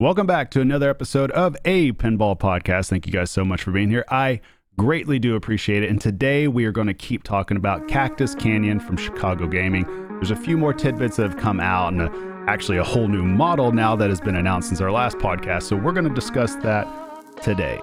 Welcome back to another episode of a Pinball Podcast. Thank you guys so much for being here. I greatly do appreciate it. And today we are going to keep talking about Cactus Canyon from Chicago Gaming. There's a few more tidbits that have come out and a, actually a whole new model now that has been announced since our last podcast. So we're going to discuss that today.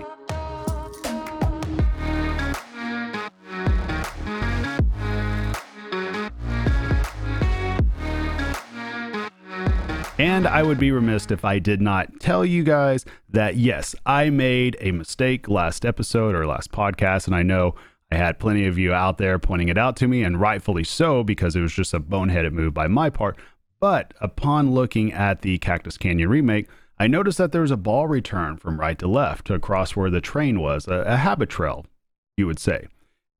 And I would be remiss if I did not tell you guys that yes, I made a mistake last episode or last podcast. And I know I had plenty of you out there pointing it out to me, and rightfully so, because it was just a boneheaded move by my part. But upon looking at the Cactus Canyon remake, I noticed that there was a ball return from right to left across where the train was, a, a habit trail, you would say.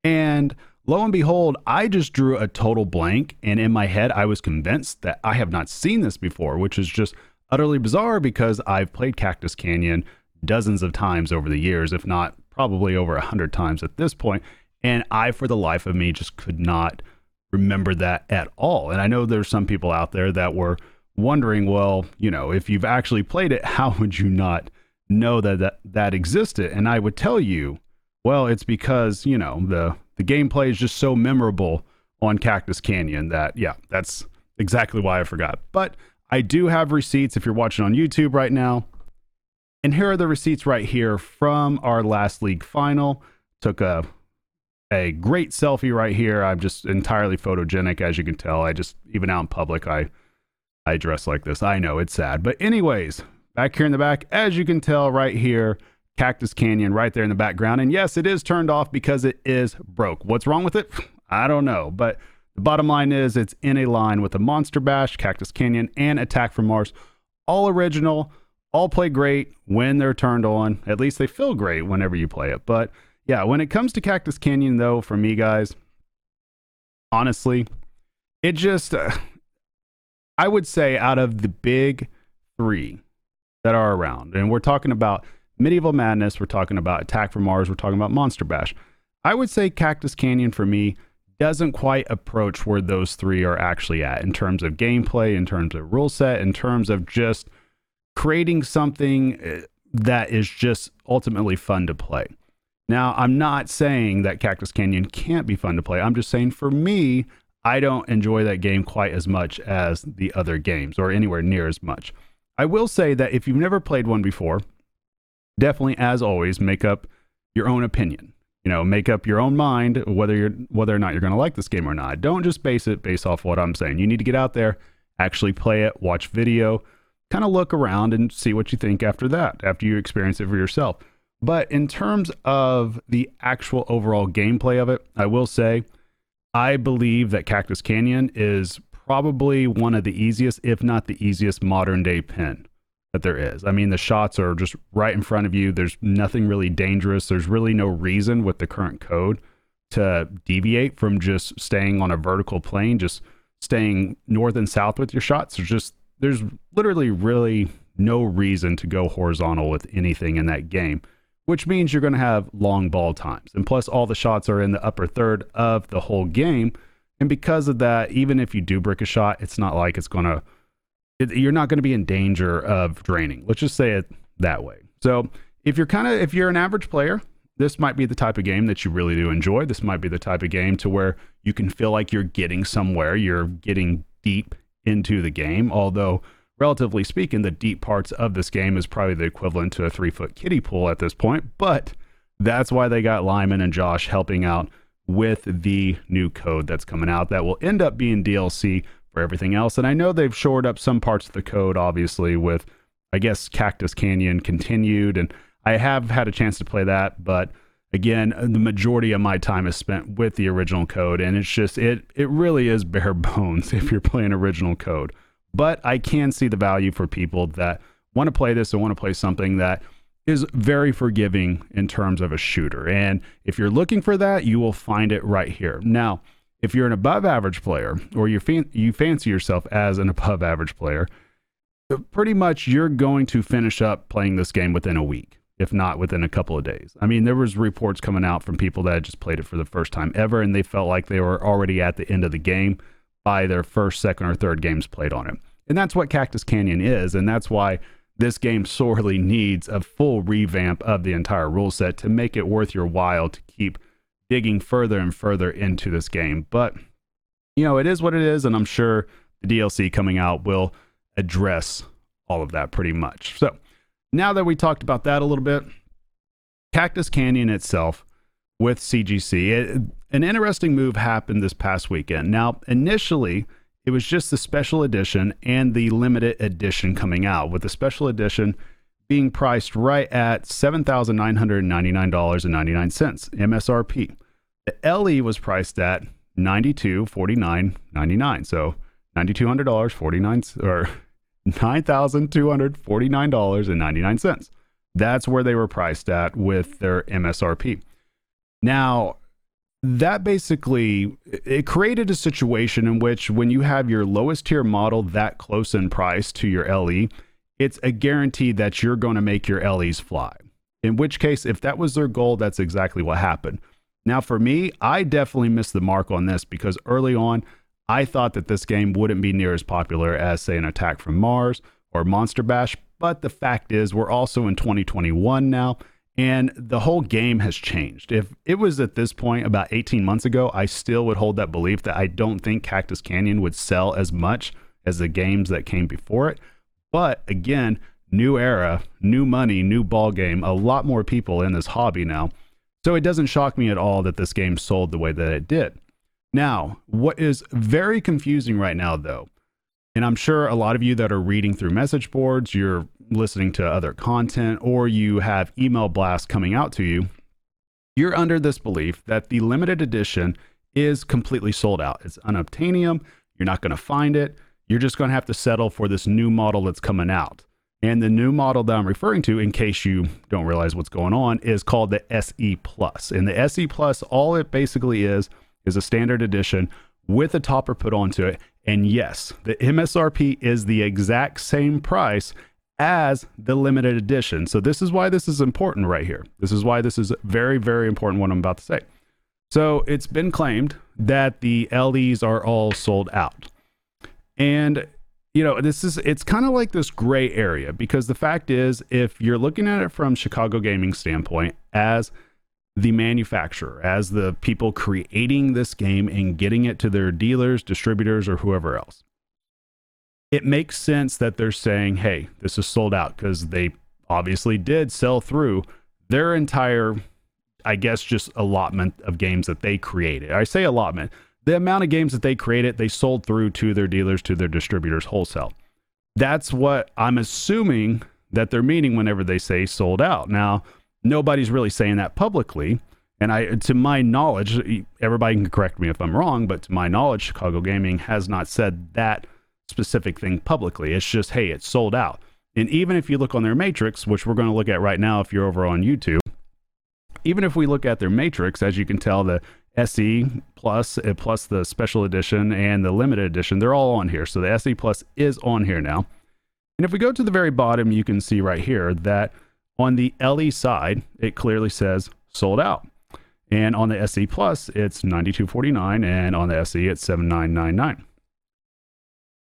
And Lo and behold, I just drew a total blank. And in my head, I was convinced that I have not seen this before, which is just utterly bizarre because I've played Cactus Canyon dozens of times over the years, if not probably over a hundred times at this point. And I, for the life of me, just could not remember that at all. And I know there's some people out there that were wondering, well, you know, if you've actually played it, how would you not know that that, that existed? And I would tell you, well, it's because, you know, the the gameplay is just so memorable on Cactus Canyon that, yeah, that's exactly why I forgot. But I do have receipts if you're watching on YouTube right now. And here are the receipts right here from our last league final. Took a a great selfie right here. I'm just entirely photogenic, as you can tell. I just even out in public, I I dress like this. I know it's sad, but anyways, back here in the back, as you can tell right here, Cactus Canyon right there in the background. And yes, it is turned off because it is broke. What's wrong with it? I don't know. But the bottom line is it's in a line with the Monster Bash, Cactus Canyon, and Attack from Mars. All original, all play great when they're turned on. At least they feel great whenever you play it. But yeah, when it comes to Cactus Canyon, though, for me, guys, honestly, it just, uh, I would say out of the big three that are around, and we're talking about Medieval Madness, we're talking about Attack from Mars, we're talking about Monster Bash. I would say Cactus Canyon for me doesn't quite approach where those three are actually at in terms of gameplay, in terms of rule set, in terms of just creating something eh, that is just ultimately fun to play. Now, I'm not saying that Cactus Canyon can't be fun to play. I'm just saying for me, I don't enjoy that game quite as much as the other games or anywhere near as much. I will say that if you've never played one before, definitely, as always, make up your own opinion. You know, make up your own mind whether you're whether or not you're going to like this game or not. Don't just base it based off what I'm saying. You need to get out there, actually play it, watch video, kind of look around and see what you think after that, after you experience it for yourself. But in terms of the actual overall gameplay of it, I will say I believe that Cactus Canyon is probably one of the easiest, if not the easiest, modern day pin that there is. I mean, the shots are just right in front of you. There's nothing really dangerous. There's really no reason with the current code to deviate from just staying on a vertical plane, just staying north and south with your shots. There's just, there's literally really no reason to go horizontal with anything in that game, which means you're going to have long ball times. And plus, all the shots are in the upper third of the whole game. And because of that, even if you do break a shot, it's not like it's going to you're not going to be in danger of draining. Let's just say it that way. So if you're kind of if you're an average player, this might be the type of game that you really do enjoy. This might be the type of game to where you can feel like you're getting somewhere. You're getting deep into the game. Although, relatively speaking, the deep parts of this game is probably the equivalent to a three foot kiddie pool at this point. But that's why they got Lyman and Josh helping out with the new code that's coming out that will end up being DLC for everything else. And I know they've shored up some parts of the code, obviously, with I guess Cactus Canyon continued, and I have had a chance to play that, but again, the majority of my time is spent with the original code, and it's just it it really is bare bones if you're playing original code. But I can see the value for people that want to play this and want to play something that is very forgiving in terms of a shooter. And if you're looking for that, you will find it right here. Now, if you're an above average player or you fan- you fancy yourself as an above average player, pretty much you're going to finish up playing this game within a week, if not within a couple of days. I mean, there was reports coming out from people that just played it for the first time ever and they felt like they were already at the end of the game by their first, second or third games played on it. And that's what Cactus Canyon is and that's why this game sorely needs a full revamp of the entire rule set to make it worth your while to keep digging further and further into this game. But, you know, it is what it is, and I'm sure the DLC coming out will address all of that pretty much. So, now that we talked about that a little bit, Cactus Canyon itself with CGC, it, an interesting move happened this past weekend. Now, initially, it was just the special edition and the limited edition coming out, with the special edition being priced right at $7,999.99 MSRP. The LE was priced at $9249.99. So $9,200, 49 or $9,249.99. That's where they were priced at with their MSRP. Now, that basically it created a situation in which when you have your lowest tier model that close in price to your LE, it's a guarantee that you're going to make your LEs fly. In which case, if that was their goal, that's exactly what happened. Now, for me, I definitely missed the mark on this because early on, I thought that this game wouldn't be near as popular as, say, an Attack from Mars or Monster Bash. But the fact is, we're also in 2021 now, and the whole game has changed. If it was at this point about 18 months ago, I still would hold that belief that I don't think Cactus Canyon would sell as much as the games that came before it. But again, new era, new money, new ball game, a lot more people in this hobby now. So it doesn't shock me at all that this game sold the way that it did. Now, what is very confusing right now, though, and I'm sure a lot of you that are reading through message boards, you're listening to other content or you have email blasts coming out to you, you're under this belief that the limited edition is completely sold out. It's unobtainium. You're not going to find it. You're just going to have to settle for this new model that's coming out. And the new model that I'm referring to, in case you don't realize what's going on, is called the SE Plus. And the SE Plus, all it basically is, is a standard edition with a topper put onto it. And yes, the MSRP is the exact same price as the limited edition. So this is why this is important right here. This is why this is very, very important what I'm about to say. So it's been claimed that the LEs are all sold out. And you know, this is it's kind of like this gray area because the fact is if you're looking at it from Chicago gaming standpoint as the manufacturer, as the people creating this game and getting it to their dealers, distributors or whoever else it makes sense that they're saying, hey, this is sold out because they obviously did sell through their entire, I guess, just allotment of games that they created. I say allotment. The amount of games that they created, they sold through to their dealers, to their distributors wholesale. That's what I'm assuming that they're meaning whenever they say sold out. Now, nobody's really saying that publicly. And I, to my knowledge, everybody can correct me if I'm wrong, but to my knowledge, Chicago Gaming has not said that specific thing publicly. It's just, hey, it's sold out. And even if you look on their matrix, which we're going to look at right now if you're over on YouTube, even if we look at their matrix, as you can tell, the SE plus uh, plus the special edition and the limited edition, they're all on here. So the SE plus is on here now. And if we go to the very bottom, you can see right here that on the LE side, it clearly says sold out. And on the SE plus, it's 92.49 and on the SE it's 79.99.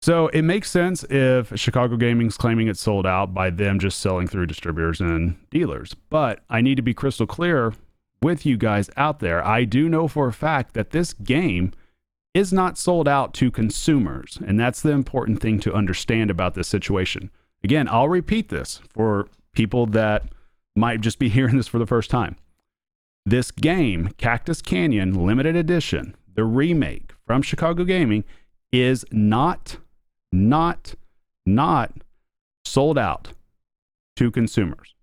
So it makes sense if Chicago Gaming's claiming it's sold out by them just selling through distributors and dealers. But I need to be crystal clear with you guys out there. I do know for a fact that this game is not sold out to consumers. And that's the important thing to understand about this situation. Again, I'll repeat this for people that might just be hearing this for the first time. This game, Cactus Canyon Limited Edition, the remake from Chicago Gaming, is not not not sold out to consumers.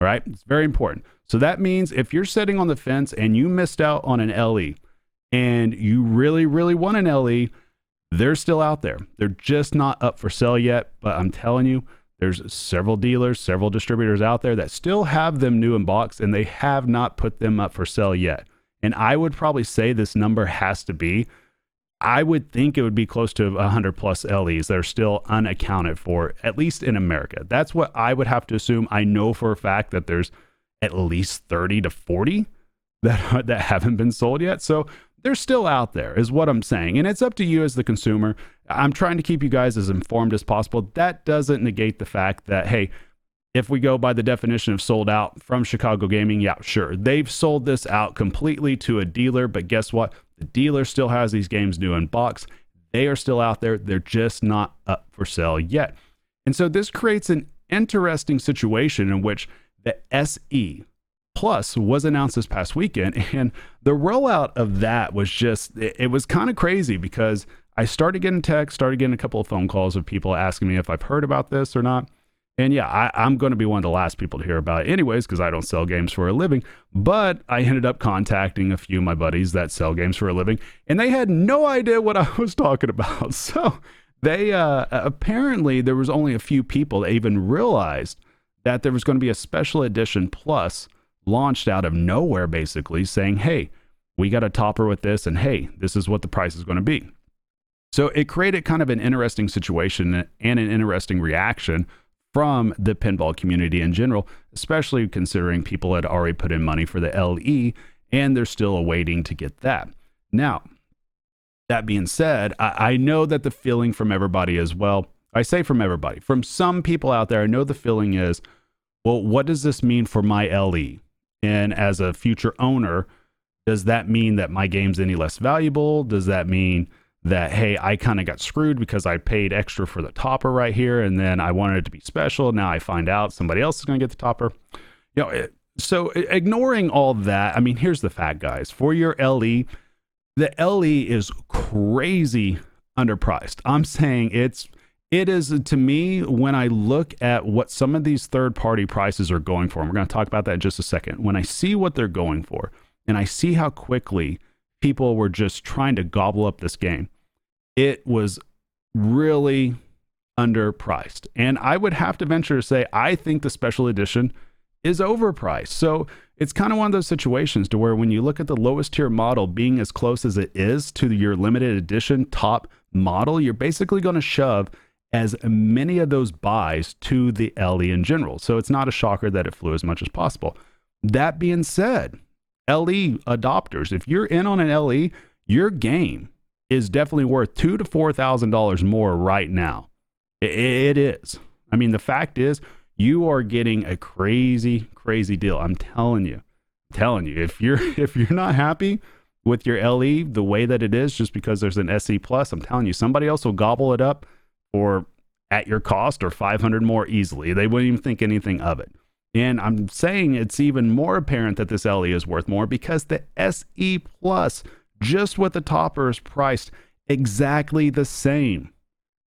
All right? It's very important. So that means if you're sitting on the fence and you missed out on an LE and you really really want an LE, they're still out there. They're just not up for sale yet, but I'm telling you there's several dealers, several distributors out there that still have them new in box and they have not put them up for sale yet. And I would probably say this number has to be I would think it would be close to 100 plus LEs that are still unaccounted for, at least in America. That's what I would have to assume. I know for a fact that there's at least 30 to 40 that that haven't been sold yet. So they're still out there, is what I'm saying. And it's up to you as the consumer. I'm trying to keep you guys as informed as possible. That doesn't negate the fact that, hey, if we go by the definition of sold out from Chicago Gaming, yeah, sure. They've sold this out completely to a dealer, but guess what? The dealer still has these games new in box. They are still out there. They're just not up for sale yet. And so this creates an interesting situation in which the SE Plus was announced this past weekend. And the rollout of that was just, it, it was kind of crazy because I started getting texts, started getting a couple of phone calls of people asking me if I've heard about this or not. And yeah, I, am going to be one of the last people to hear about it, anyways, because I don't sell games for a living. But I ended up contacting a few of my buddies that sell games for a living, and they had no idea what I was talking about. So they uh, apparently there was only a few people that even realized that there was going to be a special edition plus launched out of nowhere, basically saying, "Hey, we got a topper with this, and hey, this is what the price is going to be." So it created kind of an interesting situation and an interesting reaction from the pinball community in general, especially considering people had already put in money for the LE and they're still awaiting to get that. Now, that being said, I, I know that the feeling from everybody as well, I say from everybody, from some people out there, I know the feeling is, well, what does this mean for my LE? And as a future owner, does that mean that my game's any less valuable? Does that mean that hey i kind of got screwed because i paid extra for the topper right here and then i wanted it to be special now i find out somebody else is going to get the topper you know it, so eh, ignoring all that i mean here's the fact guys for your le the le is crazy underpriced i'm saying it's it is to me when i look at what some of these third party prices are going for and we're going to talk about that in just a second when i see what they're going for and i see how quickly people were just trying to gobble up this game. It was really underpriced. And I would have to venture to say, I think the special edition is overpriced. So it's kind of one of those situations to where when you look at the lowest tier model being as close as it is to your limited edition top model, you're basically going to shove as many of those buys to the LE in general. So it's not a shocker that it flew as much as possible. That being said, LE adopters, if you're in on an LE, your game is definitely worth two to four thousand dollars more right now. It, is. I mean, the fact is, you are getting a crazy, crazy deal. I'm telling you, I'm telling you. If you're if you're not happy with your LE the way that it is, just because there's an SE plus, I'm telling you, somebody else will gobble it up or at your cost or 500 more easily. They wouldn't even think anything of it. And I'm saying it's even more apparent that this LE is worth more because the SE Plus, just with the topper, is priced exactly the same.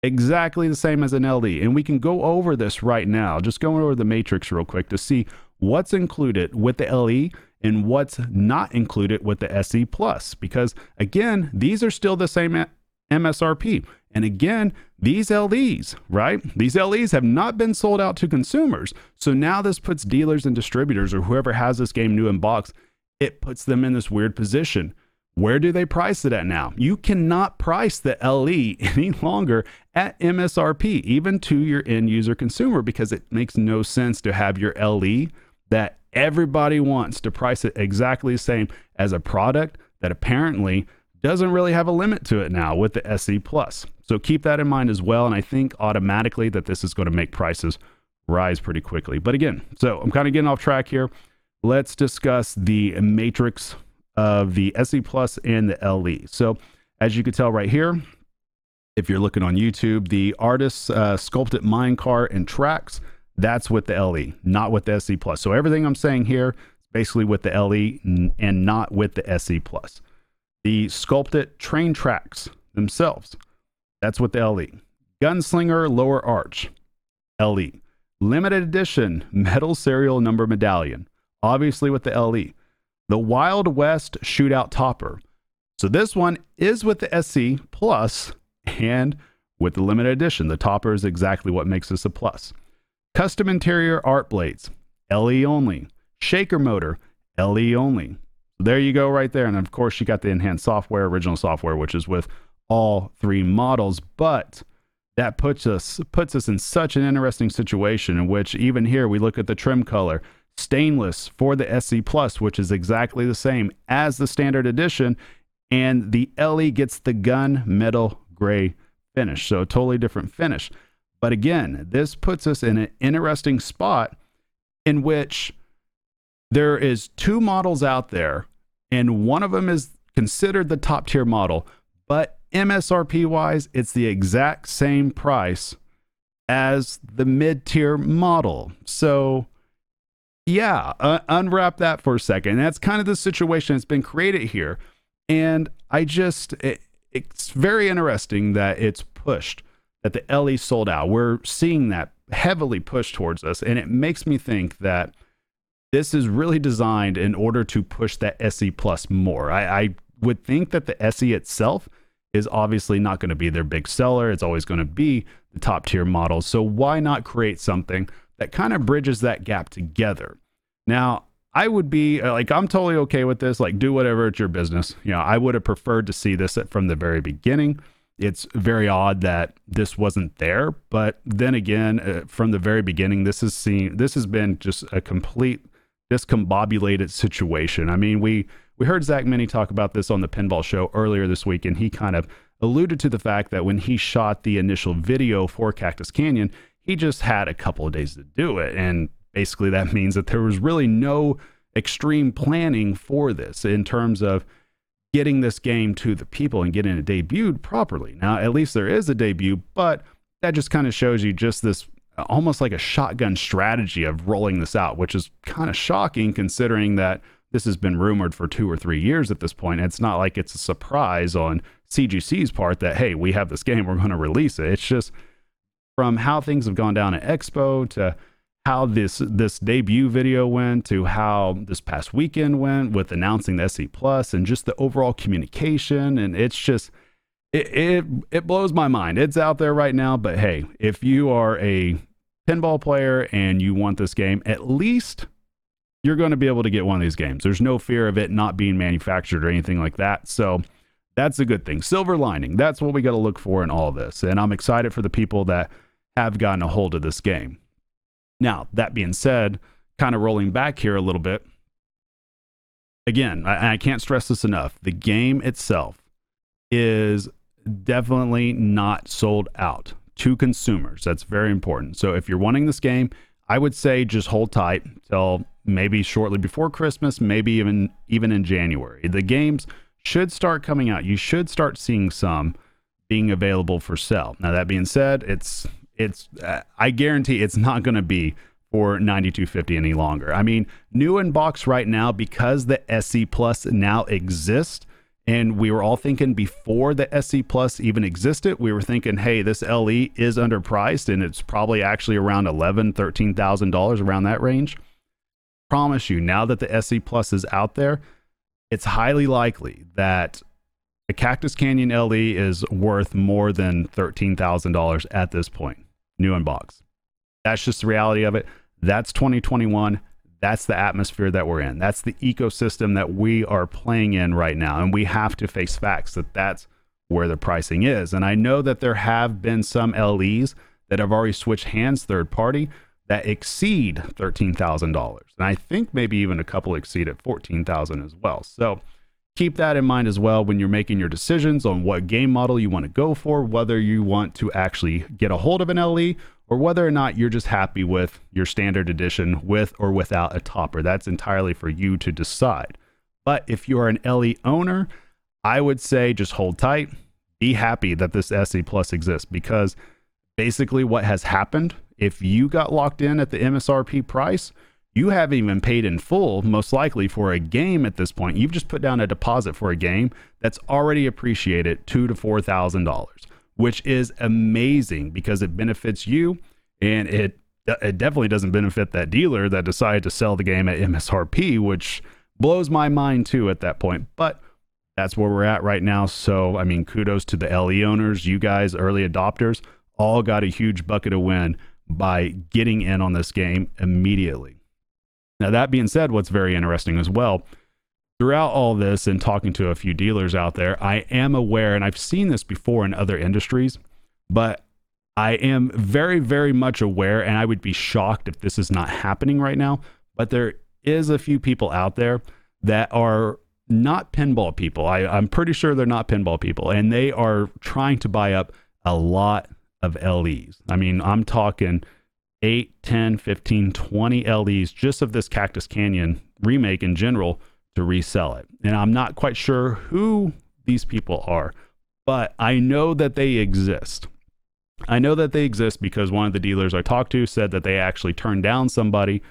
Exactly the same as an LE. And we can go over this right now. Just going over the matrix real quick to see what's included with the LE and what's not included with the SE Plus. Because again, these are still the same MSRP. And again, these LEs, right? These LEs have not been sold out to consumers. So now this puts dealers and distributors or whoever has this game new in box, it puts them in this weird position. Where do they price it at now? You cannot price the LE any longer at MSRP, even to your end user consumer, because it makes no sense to have your LE that everybody wants to price it exactly the same as a product that apparently doesn't really have a limit to it now with the SE Plus. So keep that in mind as well. And I think automatically that this is going to make prices rise pretty quickly. But again, so I'm kind of getting off track here. Let's discuss the matrix of the SE Plus and the LE. So as you can tell right here, if you're looking on YouTube, the artist's uh, sculpted minecart and tracks, that's with the LE, not with the SE Plus. So everything I'm saying here is basically with the LE and not with the SE Plus the sculpted train tracks themselves. That's with the LE. Gunslinger Lower Arch, LE. Limited edition metal serial number medallion, obviously with the LE. The Wild West Shootout Topper. So this one is with the SE Plus and with the limited edition. The topper is exactly what makes this a plus. Custom interior art blades, LE only. Shaker motor, LE only there you go, right there. And of course, you got the enhanced software, original software, which is with all three models. But that puts us puts us in such an interesting situation in which even here we look at the trim color stainless for the SE Plus, which is exactly the same as the standard edition. and the LE gets the gun metal gray finish. So, totally different finish. But again, this puts us in an interesting spot in which there is two models out there and one of them is considered the top tier model, but MSRP wise, it's the exact same price as the mid tier model. So, yeah, uh, unwrap that for a second. That's kind of the situation that's been created here. And I just, it, it's very interesting that it's pushed, that the LE sold out. We're seeing that heavily pushed towards us. And it makes me think that this is really designed in order to push that SE Plus more. I, I would think that the SE itself is obviously not going to be their big seller. It's always going to be the top tier model. So why not create something that kind of bridges that gap together? Now, I would be uh, like, I'm totally okay with this. Like, do whatever, it's your business. You know, I would have preferred to see this from the very beginning. It's very odd that this wasn't there, but then again, uh, from the very beginning, this is seen. This has been just a complete discombobulated situation. I mean, we we heard Zach Meny talk about this on the Pinball Show earlier this week, and he kind of alluded to the fact that when he shot the initial video for Cactus Canyon, he just had a couple of days to do it. And basically, that means that there was really no extreme planning for this in terms of getting this game to the people and getting it debuted properly. Now, at least there is a debut, but that just kind of shows you just this uh, almost like a shotgun strategy of rolling this out, which is kind of shocking considering that this has been rumored for two or three years at this point. It's not like it's a surprise on CGC's part that, hey, we have this game, we're going to release it. It's just from how things have gone down at Expo to how this this debut video went to how this past weekend went with announcing the SE Plus and just the overall communication and it's just it, it it blows my mind. It's out there right now, but hey, if you are a pinball player and you want this game, at least you're going to be able to get one of these games. There's no fear of it not being manufactured or anything like that. So that's a good thing. Silver lining. That's what we got to look for in all this. And I'm excited for the people that have gotten a hold of this game. Now, that being said, kind of rolling back here a little bit. Again, I, I can't stress this enough. The game itself is definitely not sold out to consumers. That's very important. So if you're wanting this game, I would say just hold tight till maybe shortly before Christmas, maybe even even in January. The games should start coming out. You should start seeing some being available for sale. Now that being said, it's it's uh, I guarantee it's not going to be for 9250 any longer. I mean, new in box right now because the SE Plus now exists and we were all thinking before the SE Plus even existed, we were thinking, hey, this LE is underpriced and it's probably actually around eleven, thirteen thousand dollars around that range. Promise you, now that the SE Plus is out there, it's highly likely that the Cactus Canyon LE is worth more than thirteen thousand dollars at this point, new in box. That's just the reality of it. That's 2021. That's the atmosphere that we're in. That's the ecosystem that we are playing in right now. And we have to face facts that that's where the pricing is. And I know that there have been some LEs that have already switched hands third party that exceed $13,000. And I think maybe even a couple exceed at 14,000 as well. So keep that in mind as well when you're making your decisions on what game model you want to go for, whether you want to actually get a hold of an LE or whether or not you're just happy with your standard edition with or without a topper. That's entirely for you to decide. But if you're an LE owner, I would say just hold tight. Be happy that this SE Plus exists because basically what has happened, if you got locked in at the MSRP price, you haven't even paid in full, most likely, for a game at this point. You've just put down a deposit for a game that's already appreciated two to four thousand dollars which is amazing because it benefits you and it it definitely doesn't benefit that dealer that decided to sell the game at MSRP, which blows my mind too at that point. But that's where we're at right now. So, I mean, kudos to the LE owners, you guys, early adopters, all got a huge bucket of win by getting in on this game immediately. Now, that being said, what's very interesting as well throughout all this and talking to a few dealers out there, I am aware, and I've seen this before in other industries, but I am very, very much aware, and I would be shocked if this is not happening right now. But there is a few people out there that are not pinball people. I, I'm pretty sure they're not pinball people, and they are trying to buy up a lot of LEs. I mean, I'm talking 8, 10, 15, 20 LEs just of this Cactus Canyon remake in general to resell it. And I'm not quite sure who these people are, but I know that they exist. I know that they exist because one of the dealers I talked to said that they actually turned down somebody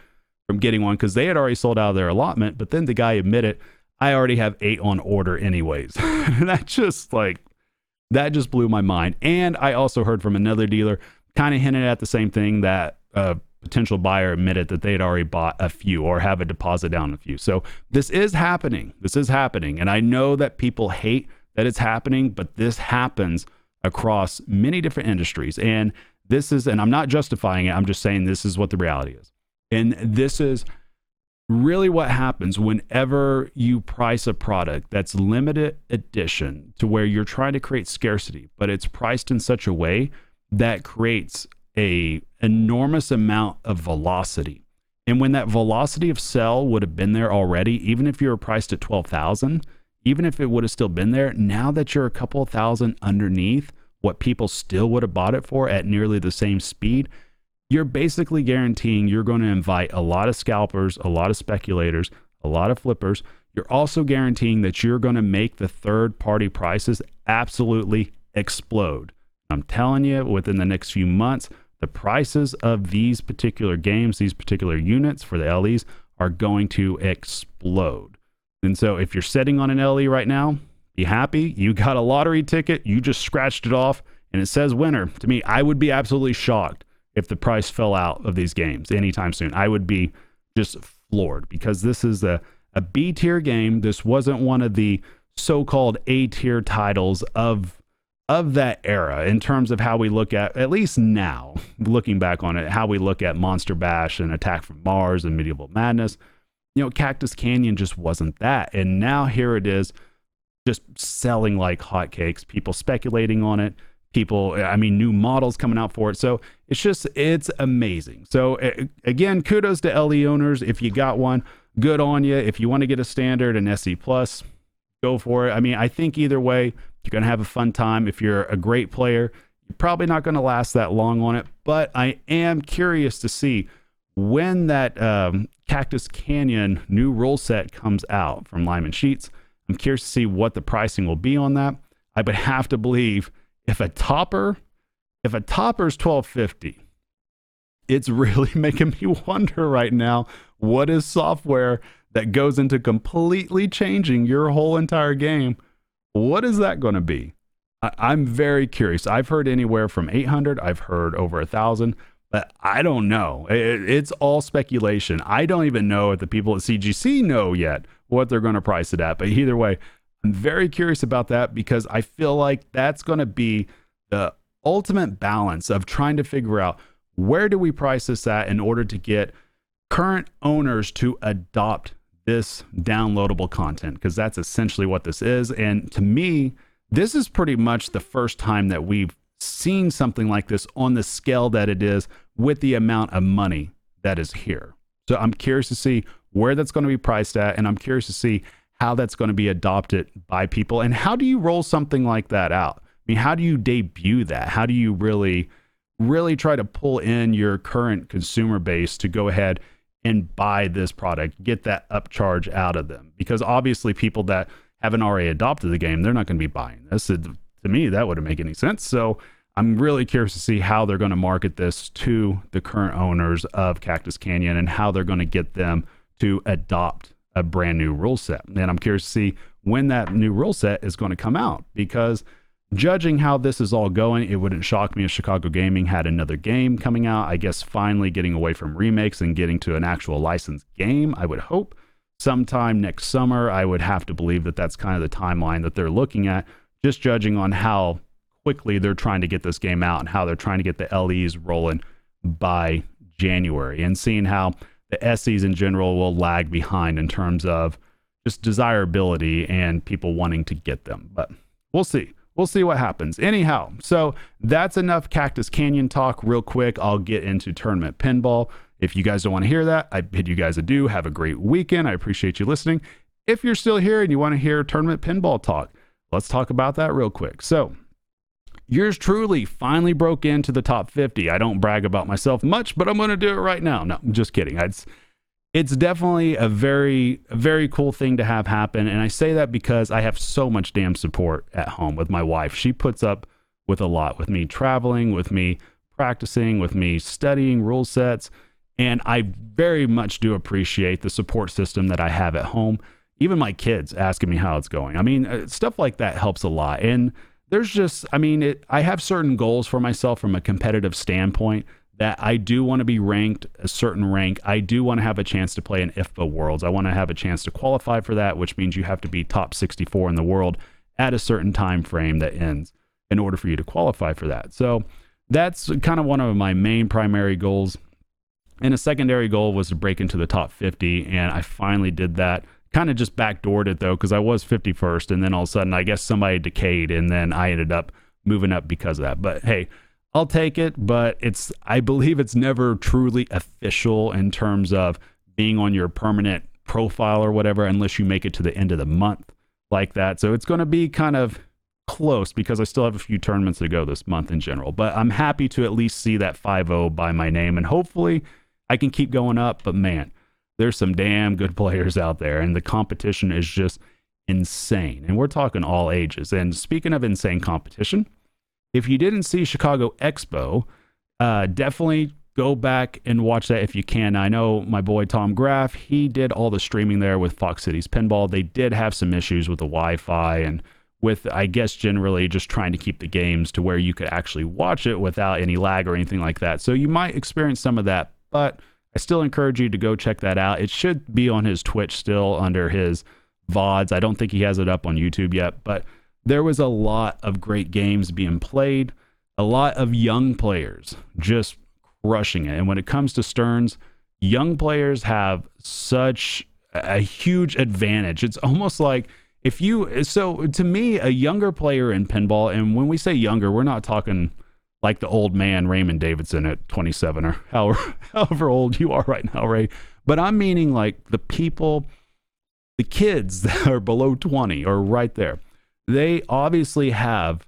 from getting one because they had already sold out of their allotment, but then the guy admitted, I already have eight on order anyways. that just like that just blew my mind. And I also heard from another dealer kind of hinted at the same thing that a potential buyer admitted that they had already bought a few or have a deposit down a few. So this is happening. This is happening. And I know that people hate that it's happening, but this happens across many different industries. And this is, and I'm not justifying it, I'm just saying this is what the reality is. And this is really what happens whenever you price a product that's limited edition to where you're trying to create scarcity, but it's priced in such a way that creates a enormous amount of velocity. And when that velocity of sell would have been there already, even if you were priced at 12,000, even if it would have still been there, now that you're a couple thousand underneath what people still would have bought it for at nearly the same speed, you're basically guaranteeing you're going to invite a lot of scalpers, a lot of speculators, a lot of flippers. You're also guaranteeing that you're going to make the third party prices absolutely explode. I'm telling you, within the next few months, the prices of these particular games, these particular units for the LEs are going to explode. And so if you're sitting on an LE right now, be happy. You got a lottery ticket, you just scratched it off, and it says winner. To me, I would be absolutely shocked if the price fell out of these games anytime soon. I would be just floored because this is a, a B tier game. This wasn't one of the so called A tier titles of of that era in terms of how we look at at least now looking back on it how we look at monster bash and attack from mars and medieval madness you know cactus canyon just wasn't that. And now here it is just selling like hotcakes people speculating on it people i mean new models coming out for it. So it's just it's amazing. So again kudos to le owners. If you got one good on you if you want to get a standard and se plus go for it. I mean i think either way you're going to have a fun time if you're a great player you're probably not going to last that long on it but i am curious to see when that um, cactus canyon new rule set comes out from lyman sheets i'm curious to see what the pricing will be on that i would have to believe if a topper, if a topper is 1250, it's really making me wonder right now what is software that goes into completely changing your whole entire game? What is that going to be? I, am very curious. I've heard anywhere from 800, I've heard over a thousand, but I don't know. It, it's all speculation. I don't even know if the people at CGC know yet what they're going to price it at. But either way, I'm very curious about that because I feel like that's going to be the ultimate balance of trying to figure out where do we price this at in order to get current owners to adopt this downloadable content because that's essentially what this is. And to me this is pretty much the first time that we've seen something like this on the scale that it is with the amount of money that is here. So i'm curious to see where that's going to be priced at and i'm curious to see how that's going to be adopted by people. And how do you roll something like that out? I mean how do you debut that? How do you really really try to pull in your current consumer base to go ahead and buy this product get that upcharge out of them. Because obviously people that haven't already adopted the game they're not going to be buying this. To me that wouldn't make any sense. So i'm really curious to see how they're going to market this to the current owners of cactus canyon and how they're going to get them to adopt a brand new rule set. And I'm curious to see when that new rule set is going to come out because judging how this is all going, it wouldn't shock me if Chicago Gaming had another game coming out. I guess finally getting away from remakes and getting to an actual licensed game, I would hope sometime next summer. I would have to believe that that's kind of the timeline that they're looking at, just judging on how quickly they're trying to get this game out and how they're trying to get the LEs rolling by January and seeing how the SEs in general will lag behind in terms of just desirability and people wanting to get them. But we'll see. We'll see what happens. Anyhow, so that's enough Cactus Canyon talk. Real quick, I'll get into tournament pinball. If you guys don't want to hear that, I bid you guys adieu. Have a great weekend. I appreciate you listening. if you're still here and you want to hear tournament pinball talk, let's talk about that real quick. So, yours truly finally broke into the top 50. I don't brag about myself much, but I'm going to do it right now. No, I'm just kidding. It's it's definitely a very a very cool thing to have happen and I say that because I have so much damn support at home with my wife. She puts up with a lot with me traveling, with me practicing, with me studying rule sets, and I very much do appreciate the support system that I have at home. Even my kids asking me how it's going. I mean, uh, stuff like that helps a lot. And there's just, I mean, it, I have certain goals for myself from a competitive standpoint that I do want to be ranked a certain rank. I do want to have a chance to play in IFPA Worlds. I want to have a chance to qualify for that, which means you have to be top 64 in the world at a certain time frame that ends in order for you to qualify for that. So that's kind of one of my main primary goals. And a secondary goal was to break into the top 50, and I finally did that. Kind of just backdoored it though, because I was 51st, and then all of a sudden, I guess somebody decayed, and then I ended up moving up because of that. But hey, I'll take it, but it's I believe it's never truly official in terms of being on your permanent profile or whatever unless you make it to the end of the month like that. So it's going to be kind of close because I still have a few tournaments to go this month in general. But I'm happy to at least see that 5-0 by my name and hopefully I can keep going up, but man, there's some damn good players out there and the competition is just insane. And we're talking all ages. And speaking of insane competition, if you didn't see Chicago Expo, uh, definitely go back and watch that if you can. I know my boy Tom Graff, he did all the streaming there with Fox Cities Pinball. They did have some issues with the Wi Fi and with, I guess, generally just trying to keep the games to where you could actually watch it without any lag or anything like that. So you might experience some of that, but I still encourage you to go check that out. It should be on his Twitch still under his VODs. I don't think he has it up on YouTube yet, but there was a lot of great games being played, a lot of young players just crushing it. And when it comes to Sterns, young players have such a huge advantage. It's almost like if you so to me a younger player in pinball and when we say younger, we're not talking like the old man Raymond Davidson at 27 or however however old you are right now, Ray. But I'm meaning like the people the kids that are below 20 or right there they obviously have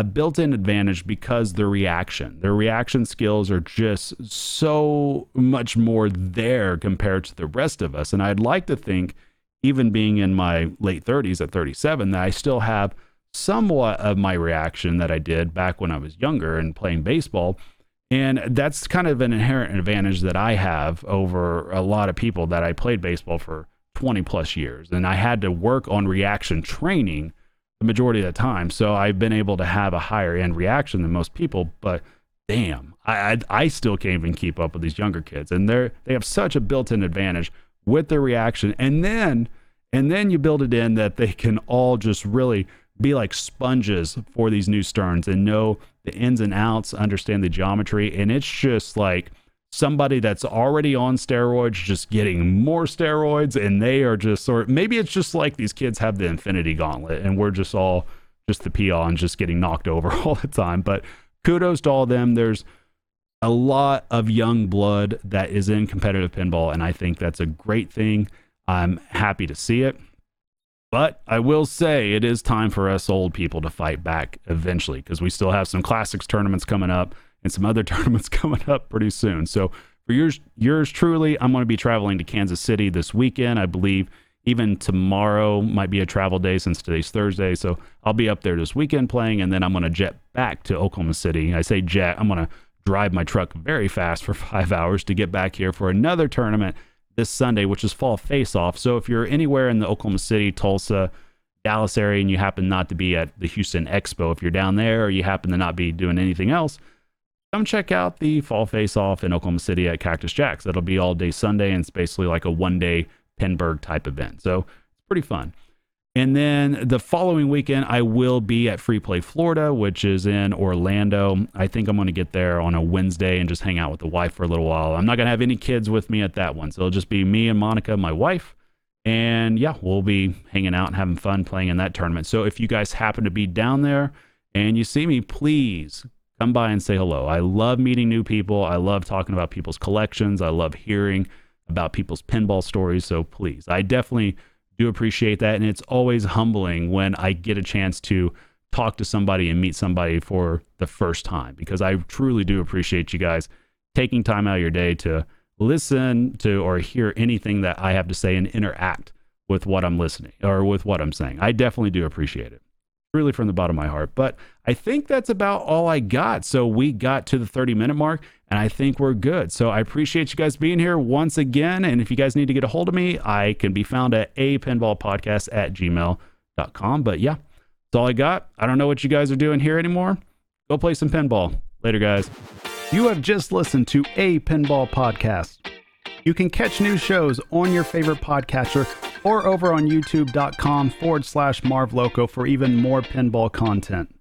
a built-in advantage because their reaction their reaction skills are just so much more there compared to the rest of us. And i'd like to think even being in my late 30s at 37 that i still have somewhat of my reaction that i did back when i was younger and playing baseball. And that's kind of an inherent advantage that i have over a lot of people that i played baseball for 20 plus years. And i had to work on reaction training the majority of the time. So I've been able to have a higher end reaction than most people, but damn, I, I, I still can't even keep up with these younger kids. And they're, they have such a built in advantage with their reaction. And then, and then you build it in that they can all just really be like sponges for these new sterns and know the ins and outs, understand the geometry. And it's just like, somebody that's already on steroids just getting more steroids and they are just sort maybe it's just like these kids have the infinity gauntlet and we're just all just the peons just getting knocked over all the time. But kudos to all them. There's a lot of young blood that is in competitive pinball and i think that's a great thing. I'm happy to see it. But I will say it is time for us old people to fight back eventually because we still have some classics tournaments coming up and some other tournaments coming up pretty soon. So for yours, yours truly, I'm going to be traveling to Kansas City this weekend. I believe even tomorrow might be a travel day since today's Thursday. So I'll be up there this weekend playing, and then I'm going to jet back to Oklahoma City. I say jet, I'm going to drive my truck very fast for five hours to get back here for another tournament this Sunday, which is Fall Face Off. So if you're anywhere in the Oklahoma City, Tulsa, Dallas area, and you happen not to be at the Houston Expo, if you're down there or you happen to not be doing anything else, come check out the Fall Face Off in Oklahoma City at Cactus Jacks. That'll be all day Sunday, and it's basically like a one day Pinburgh type event. So it's pretty fun. And then the following weekend, I will be at Free Play Florida, which is in Orlando. I think I'm going to get there on a Wednesday and just hang out with the wife for a little while. I'm not going to have any kids with me at that one. So it'll just be me and Monica, my wife. And yeah, we'll be hanging out and having fun playing in that tournament. So if you guys happen to be down there and you see me, please come by and say hello. I love meeting new people. I love talking about people's collections. I love hearing about people's pinball stories. So please, I definitely do appreciate that. And it's always humbling when I get a chance to talk to somebody and meet somebody for the first time because I truly do appreciate you guys taking time out of your day to listen to or hear anything that I have to say and interact with what I'm listening or with what I'm saying. I definitely do appreciate it. Really from the bottom of my heart. But I think that's about all I got. So we got to the 30 minute mark and I think we're good. So I appreciate you guys being here once again. And if you guys need to get a hold of me, I can be found at a pinball podcast at gmail.com. But yeah, that's all I got. I don't know what you guys are doing here anymore. Go play some pinball. Later, guys. You have just listened to a pinball podcast. You can catch new shows on your favorite podcatcher or over on youtube.com forward slash Marv Loco for even more pinball content.